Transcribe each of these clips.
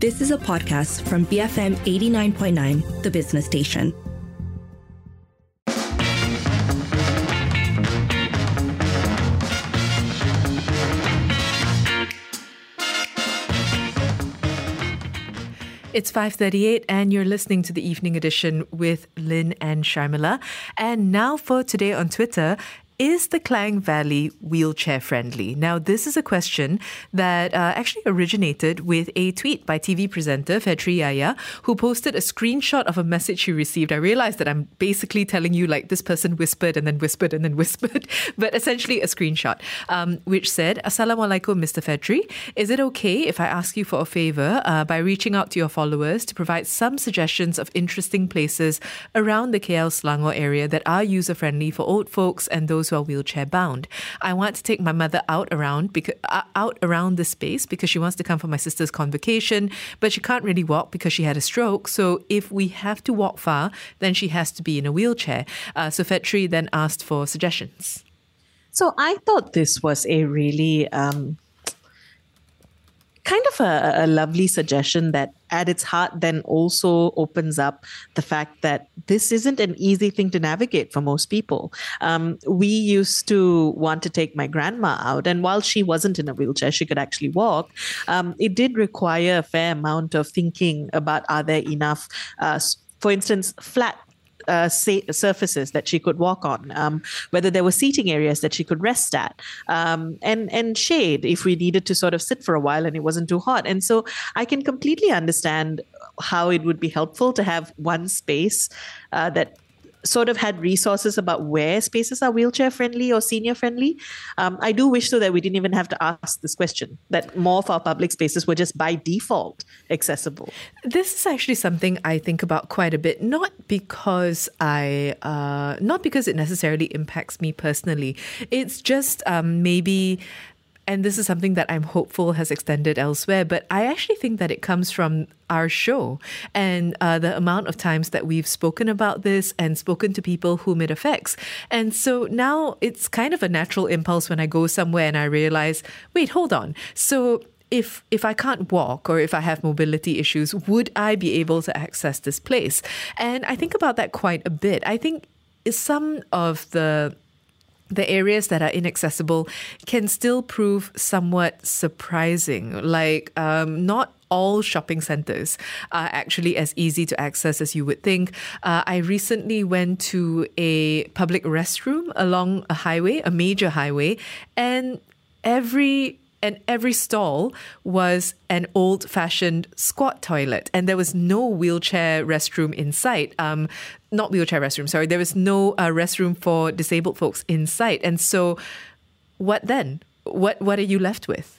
This is a podcast from BFM 89.9, the business station. It's 5:38 and you're listening to the evening edition with Lynn and Sharmila. And now for today on Twitter, is the Klang Valley wheelchair friendly? Now, this is a question that uh, actually originated with a tweet by TV presenter Fetri Yaya, who posted a screenshot of a message she received. I realized that I'm basically telling you like this person whispered and then whispered and then whispered, but essentially a screenshot, um, which said, Assalamualaikum, Mr. Fetri. Is it okay if I ask you for a favor uh, by reaching out to your followers to provide some suggestions of interesting places around the KL Selangor area that are user friendly for old folks and those who are wheelchair bound. I want to take my mother out around because uh, out around the space because she wants to come for my sister's convocation, but she can't really walk because she had a stroke. So if we have to walk far, then she has to be in a wheelchair. Uh, so Fetri then asked for suggestions. So I thought this was a really um, kind of a, a, lovely suggestion that at its heart then also opens up the fact that this isn't an easy thing to navigate for most people. Um, we used to want to take my grandma out, and while she wasn't in a wheelchair, she could actually walk. Um, it did require a fair amount of thinking about are there enough uh, for instance, flat uh, surfaces that she could walk on, um, whether there were seating areas that she could rest at, um, and and shade if we needed to sort of sit for a while and it wasn't too hot. And so I can completely understand how it would be helpful to have one space uh, that sort of had resources about where spaces are wheelchair friendly or senior friendly. Um, I do wish though that we didn't even have to ask this question, that more of our public spaces were just by default accessible. This is actually something I think about quite a bit, not because I, uh, not because it necessarily impacts me personally. It's just um, maybe and this is something that I'm hopeful has extended elsewhere, but I actually think that it comes from our show and uh, the amount of times that we've spoken about this and spoken to people whom it affects. And so now it's kind of a natural impulse when I go somewhere and I realize, wait, hold on. So if if I can't walk or if I have mobility issues, would I be able to access this place? And I think about that quite a bit. I think some of the the areas that are inaccessible can still prove somewhat surprising. Like, um, not all shopping centers are actually as easy to access as you would think. Uh, I recently went to a public restroom along a highway, a major highway, and every and every stall was an old fashioned squat toilet, and there was no wheelchair restroom in sight. Um, not wheelchair restroom, sorry, there was no uh, restroom for disabled folks in sight. And so, what then? What, what are you left with?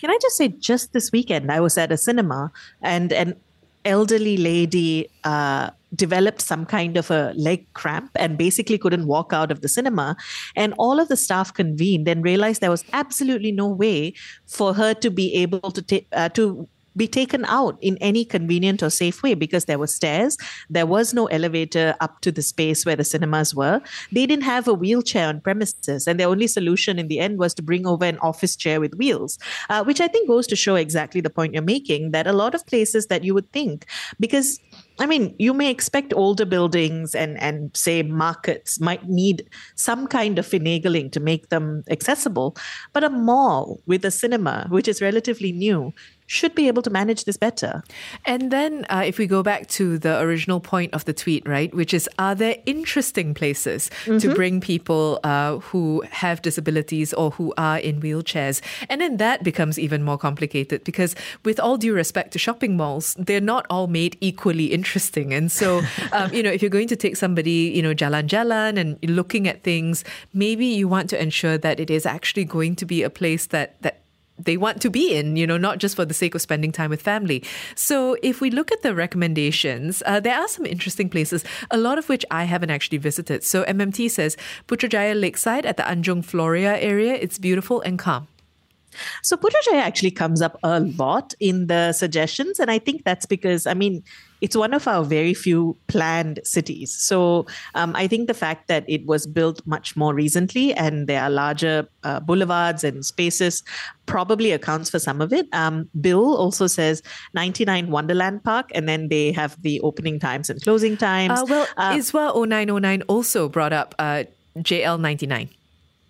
Can I just say, just this weekend, I was at a cinema and an elderly lady uh, developed some kind of a leg cramp and basically couldn't walk out of the cinema. And all of the staff convened and realized there was absolutely no way for her to be able to take uh, to be taken out in any convenient or safe way because there were stairs. There was no elevator up to the space where the cinemas were. They didn't have a wheelchair on premises. And their only solution in the end was to bring over an office chair with wheels, uh, which I think goes to show exactly the point you're making that a lot of places that you would think, because I mean, you may expect older buildings and, and say markets might need some kind of finagling to make them accessible, but a mall with a cinema, which is relatively new, should be able to manage this better. And then, uh, if we go back to the original point of the tweet, right, which is are there interesting places mm-hmm. to bring people uh, who have disabilities or who are in wheelchairs? And then that becomes even more complicated because, with all due respect to shopping malls, they're not all made equally interesting. And so, um, you know, if you're going to take somebody, you know, jalan jalan and looking at things, maybe you want to ensure that it is actually going to be a place that that they want to be in, you know, not just for the sake of spending time with family. So, if we look at the recommendations, uh, there are some interesting places, a lot of which I haven't actually visited. So, MMT says Putrajaya Lakeside at the Anjung Floria area, it's beautiful and calm. So Putrajaya actually comes up a lot in the suggestions, and I think that's because I mean it's one of our very few planned cities. So um, I think the fact that it was built much more recently and there are larger uh, boulevards and spaces probably accounts for some of it. Um, Bill also says 99 Wonderland Park, and then they have the opening times and closing times. Uh, well, uh, Iswa 0909 also brought up uh, JL 99.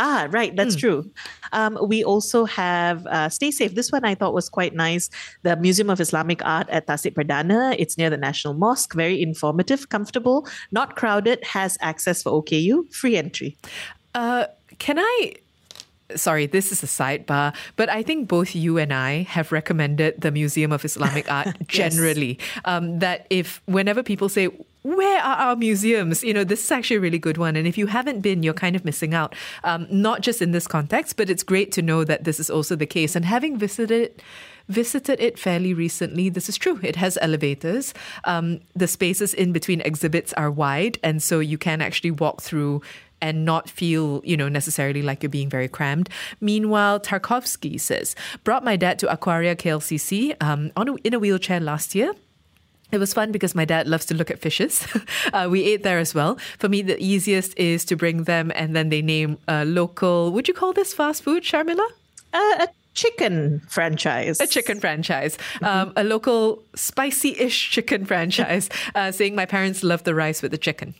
Ah, right. That's mm. true. Um, we also have uh, Stay Safe. This one I thought was quite nice. The Museum of Islamic Art at Tasik Perdana. It's near the National Mosque. Very informative, comfortable, not crowded, has access for OKU, free entry. Uh, can I sorry, this is a sidebar, but I think both you and I have recommended the Museum of Islamic Art generally. yes. um, that if whenever people say, where are our museums? You know, this is actually a really good one. And if you haven't been, you're kind of missing out. Um, not just in this context, but it's great to know that this is also the case. And having visited visited it fairly recently. This is true. It has elevators. Um, the spaces in between exhibits are wide, and so you can actually walk through and not feel, you know, necessarily like you're being very crammed. Meanwhile, Tarkovsky says, brought my dad to Aquaria KLCC um, on a, in a wheelchair last year. It was fun because my dad loves to look at fishes. uh, we ate there as well. For me, the easiest is to bring them and then they name a local, would you call this fast food, Sharmila? Uh, a chicken franchise. A chicken franchise. Mm-hmm. Um, a local spicy ish chicken franchise, uh, saying my parents love the rice with the chicken.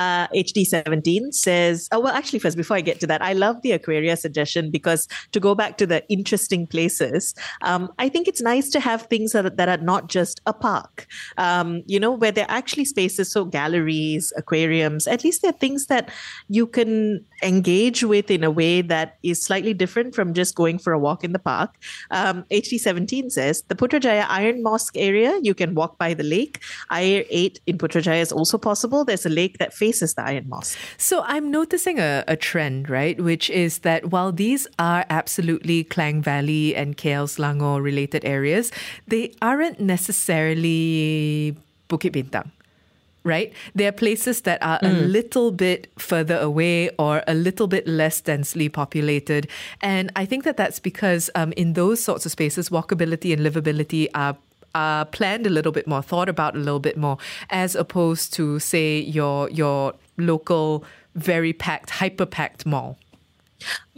Uh, HD17 says, oh, well, actually, first, before I get to that, I love the Aquaria suggestion because to go back to the interesting places, um, I think it's nice to have things that, that are not just a park, um, you know, where they're actually spaces, so galleries, aquariums, at least they're things that you can engage with in a way that is slightly different from just going for a walk in the park. Um, HD17 says the Putrajaya Iron Mosque area, you can walk by the lake. Air 8 in Putrajaya is also possible. There's a lake that faces the Iron Mosque. So I'm noticing a, a trend, right? Which is that while these are absolutely Klang Valley and KL Selangor related areas, they aren't necessarily Bukit Bintang right? There are places that are mm. a little bit further away or a little bit less densely populated. And I think that that's because um, in those sorts of spaces, walkability and livability are are planned a little bit more, thought about a little bit more, as opposed to say your your local very packed, hyper packed mall.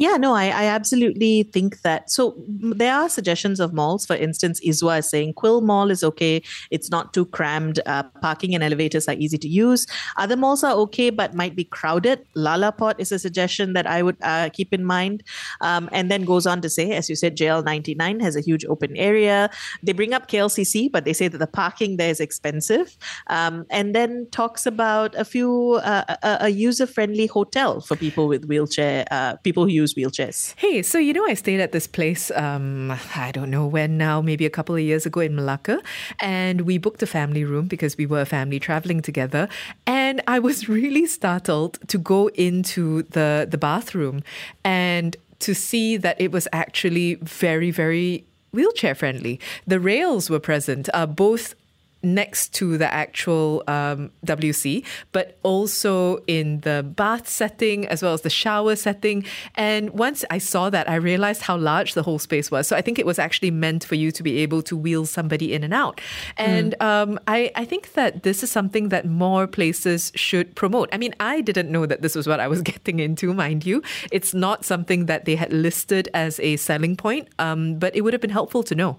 Yeah, no, I, I absolutely think that. So there are suggestions of malls. For instance, Iswa is saying Quill Mall is okay. It's not too crammed. Uh, parking and elevators are easy to use. Other malls are okay, but might be crowded. Lalaport is a suggestion that I would uh, keep in mind. Um, and then goes on to say, as you said, JL99 has a huge open area. They bring up KLCC, but they say that the parking there is expensive. Um, and then talks about a few, uh, a, a user friendly hotel for people with wheelchair, uh, people who use use wheelchairs. Hey, so you know, I stayed at this place, um, I don't know when now, maybe a couple of years ago in Malacca, and we booked a family room because we were a family traveling together. And I was really startled to go into the, the bathroom and to see that it was actually very, very wheelchair friendly. The rails were present, uh, both next to the actual um, WC, but also in the bath setting as well as the shower setting. And once I saw that, I realized how large the whole space was. So I think it was actually meant for you to be able to wheel somebody in and out. And mm. um, I, I think that this is something that more places should promote. I mean, I didn't know that this was what I was getting into, mind you. It's not something that they had listed as a selling point, um, but it would have been helpful to know.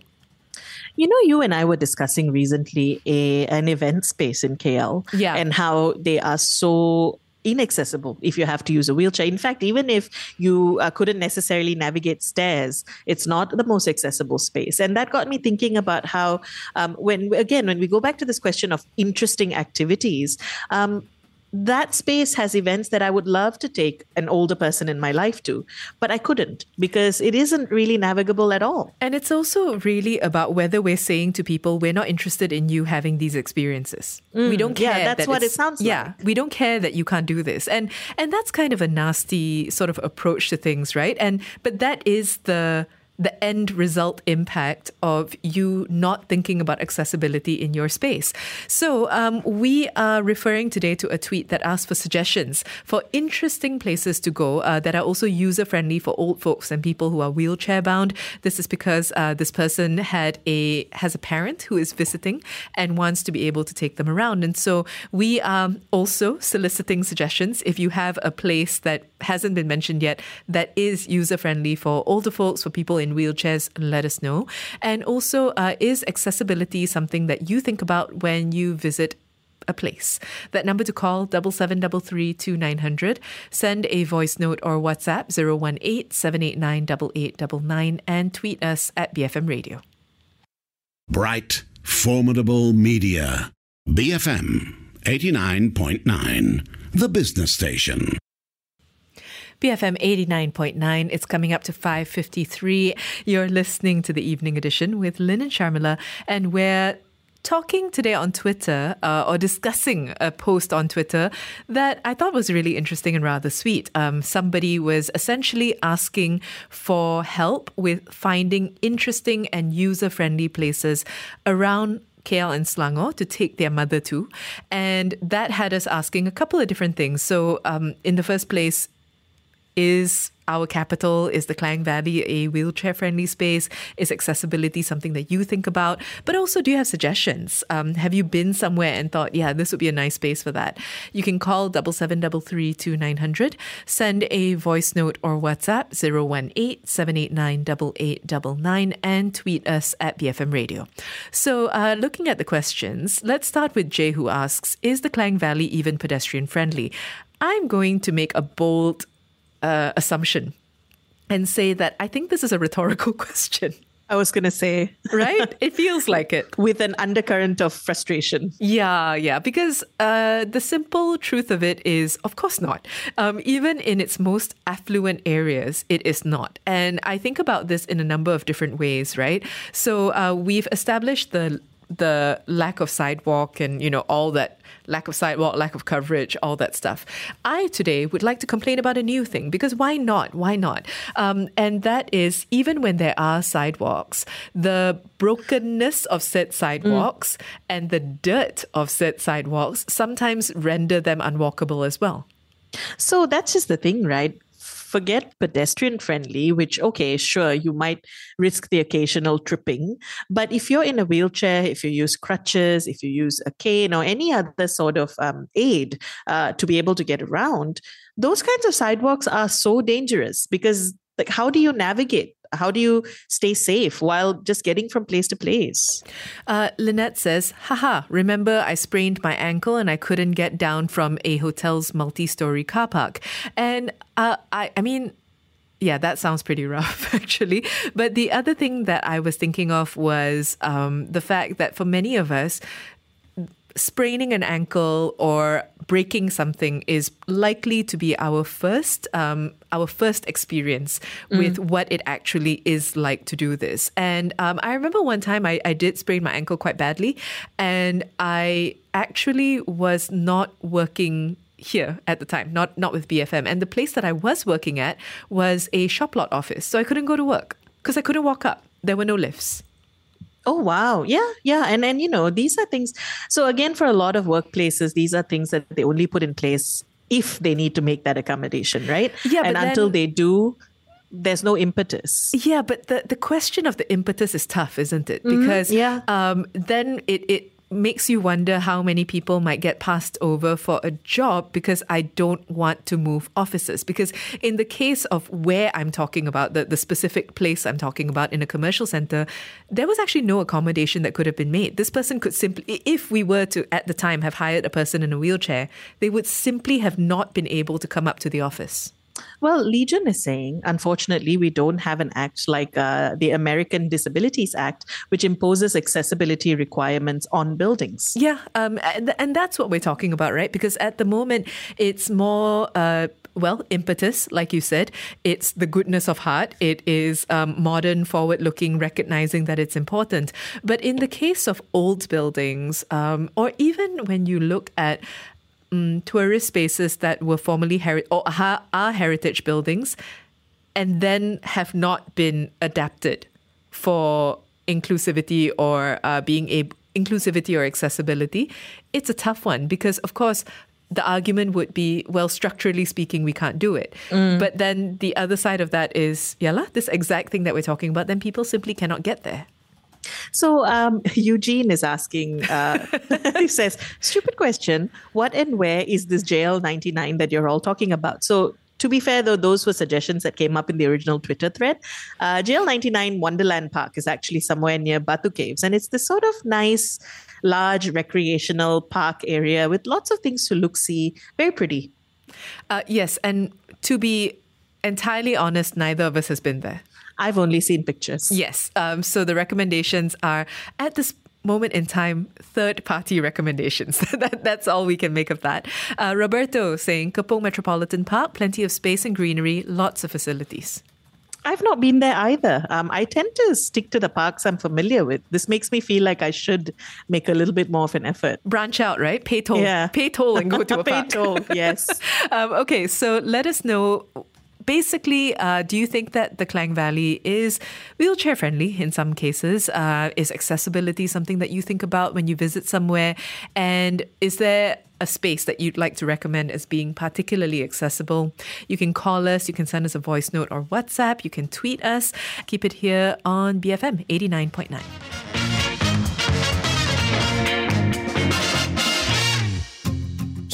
You know, you and I were discussing recently a an event space in KL, yeah, and how they are so inaccessible if you have to use a wheelchair. In fact, even if you uh, couldn't necessarily navigate stairs, it's not the most accessible space. And that got me thinking about how, um, when again, when we go back to this question of interesting activities, um, that space has events that I would love to take an older person in my life to, but I couldn't because it isn't really navigable at all. And it's also really about whether we're saying to people, we're not interested in you having these experiences. Mm, we don't care. Yeah, that's that what it sounds like. Yeah, we don't care that you can't do this. And and that's kind of a nasty sort of approach to things, right? And but that is the the end result impact of you not thinking about accessibility in your space. So, um, we are referring today to a tweet that asked for suggestions for interesting places to go uh, that are also user friendly for old folks and people who are wheelchair bound. This is because uh, this person had a has a parent who is visiting and wants to be able to take them around. And so, we are also soliciting suggestions. If you have a place that hasn't been mentioned yet that is user friendly for older folks, for people in wheelchairs, let us know. And also, uh, is accessibility something that you think about when you visit a place. That number to call double seven double three two nine hundred. Send a voice note or WhatsApp 018 789 8899 and tweet us at BFM Radio. Bright, formidable media. BFM 89.9, the business station. BFM 89.9. It's coming up to 5.53. You're listening to the evening edition with Lynn and Sharmila, and we're talking today on Twitter uh, or discussing a post on Twitter that I thought was really interesting and rather sweet. Um, somebody was essentially asking for help with finding interesting and user friendly places around KL and Selangor to take their mother to. And that had us asking a couple of different things. So, um, in the first place, is our capital? Is the Klang Valley a wheelchair friendly space? Is accessibility something that you think about? But also, do you have suggestions? Um, have you been somewhere and thought, yeah, this would be a nice space for that? You can call double seven double three two nine hundred, send a voice note or WhatsApp 018 789 8899, and tweet us at BFM Radio. So, uh, looking at the questions, let's start with Jay, who asks Is the Klang Valley even pedestrian friendly? I'm going to make a bold uh, assumption and say that I think this is a rhetorical question. I was going to say, right? It feels like it. With an undercurrent of frustration. Yeah, yeah. Because uh, the simple truth of it is, of course not. Um, even in its most affluent areas, it is not. And I think about this in a number of different ways, right? So uh, we've established the the lack of sidewalk and you know all that lack of sidewalk, lack of coverage, all that stuff. I today would like to complain about a new thing because why not? Why not? Um, and that is even when there are sidewalks, the brokenness of said sidewalks mm. and the dirt of said sidewalks sometimes render them unwalkable as well. So that's just the thing, right? Forget pedestrian friendly, which, okay, sure, you might risk the occasional tripping. But if you're in a wheelchair, if you use crutches, if you use a cane or any other sort of um, aid uh, to be able to get around, those kinds of sidewalks are so dangerous because like how do you navigate how do you stay safe while just getting from place to place? Uh, Lynette says, haha, remember I sprained my ankle and I couldn't get down from a hotel's multi story car park. And uh, I, I mean, yeah, that sounds pretty rough, actually. But the other thing that I was thinking of was um, the fact that for many of us, spraining an ankle or breaking something is likely to be our first um, our first experience mm. with what it actually is like to do this. And um, I remember one time I, I did sprain my ankle quite badly, and I actually was not working here at the time, not not with BFM. And the place that I was working at was a shop lot office, so I couldn't go to work because I couldn't walk up. There were no lifts. Oh wow. Yeah, yeah. And and you know, these are things so again for a lot of workplaces, these are things that they only put in place if they need to make that accommodation, right? Yeah. And until they do, there's no impetus. Yeah, but the, the question of the impetus is tough, isn't it? Mm-hmm. Because mm-hmm, yeah. um, then it, it makes you wonder how many people might get passed over for a job because I don't want to move offices. Because in the case of where I'm talking about, the, the specific place I'm talking about in a commercial center, there was actually no accommodation that could have been made. This person could simply, if we were to at the time have hired a person in a wheelchair, they would simply have not been able to come up to the office. Well, Legion is saying, unfortunately, we don't have an act like uh, the American Disabilities Act, which imposes accessibility requirements on buildings. Yeah, um, and, that's what we're talking about, right? Because at the moment, it's more. Uh, well, impetus, like you said, it's the goodness of heart. It is um, modern, forward looking, recognizing that it's important. But in the case of old buildings, um, or even when you look at um, tourist spaces that were formerly heri- or are heritage buildings, and then have not been adapted for inclusivity or uh, being able inclusivity or accessibility, it's a tough one because, of course, the argument would be, well, structurally speaking, we can't do it. Mm. But then the other side of that is, yeah, this exact thing that we're talking about, then people simply cannot get there. So um, Eugene is asking, uh, he says, stupid question. What and where is this JL 99 that you're all talking about? So to be fair, though, those were suggestions that came up in the original Twitter thread. Uh, JL99 Wonderland Park is actually somewhere near Batu Caves, and it's this sort of nice, large recreational park area with lots of things to look see. Very pretty. Uh, yes, and to be entirely honest, neither of us has been there. I've only seen pictures. Yes. Um, so the recommendations are at this moment in time, third party recommendations. that, that's all we can make of that. Uh, Roberto saying Kepong Metropolitan Park, plenty of space and greenery, lots of facilities. I've not been there either. Um, I tend to stick to the parks I'm familiar with. This makes me feel like I should make a little bit more of an effort. Branch out, right? Pay toll. Yeah. Pay toll and go to a Pay park. toll, yes. um, okay, so let us know basically, uh, do you think that the Klang Valley is wheelchair friendly in some cases? Uh, is accessibility something that you think about when you visit somewhere? And is there a space that you'd like to recommend as being particularly accessible? You can call us, you can send us a voice note or WhatsApp, you can tweet us. Keep it here on BFM 89.9.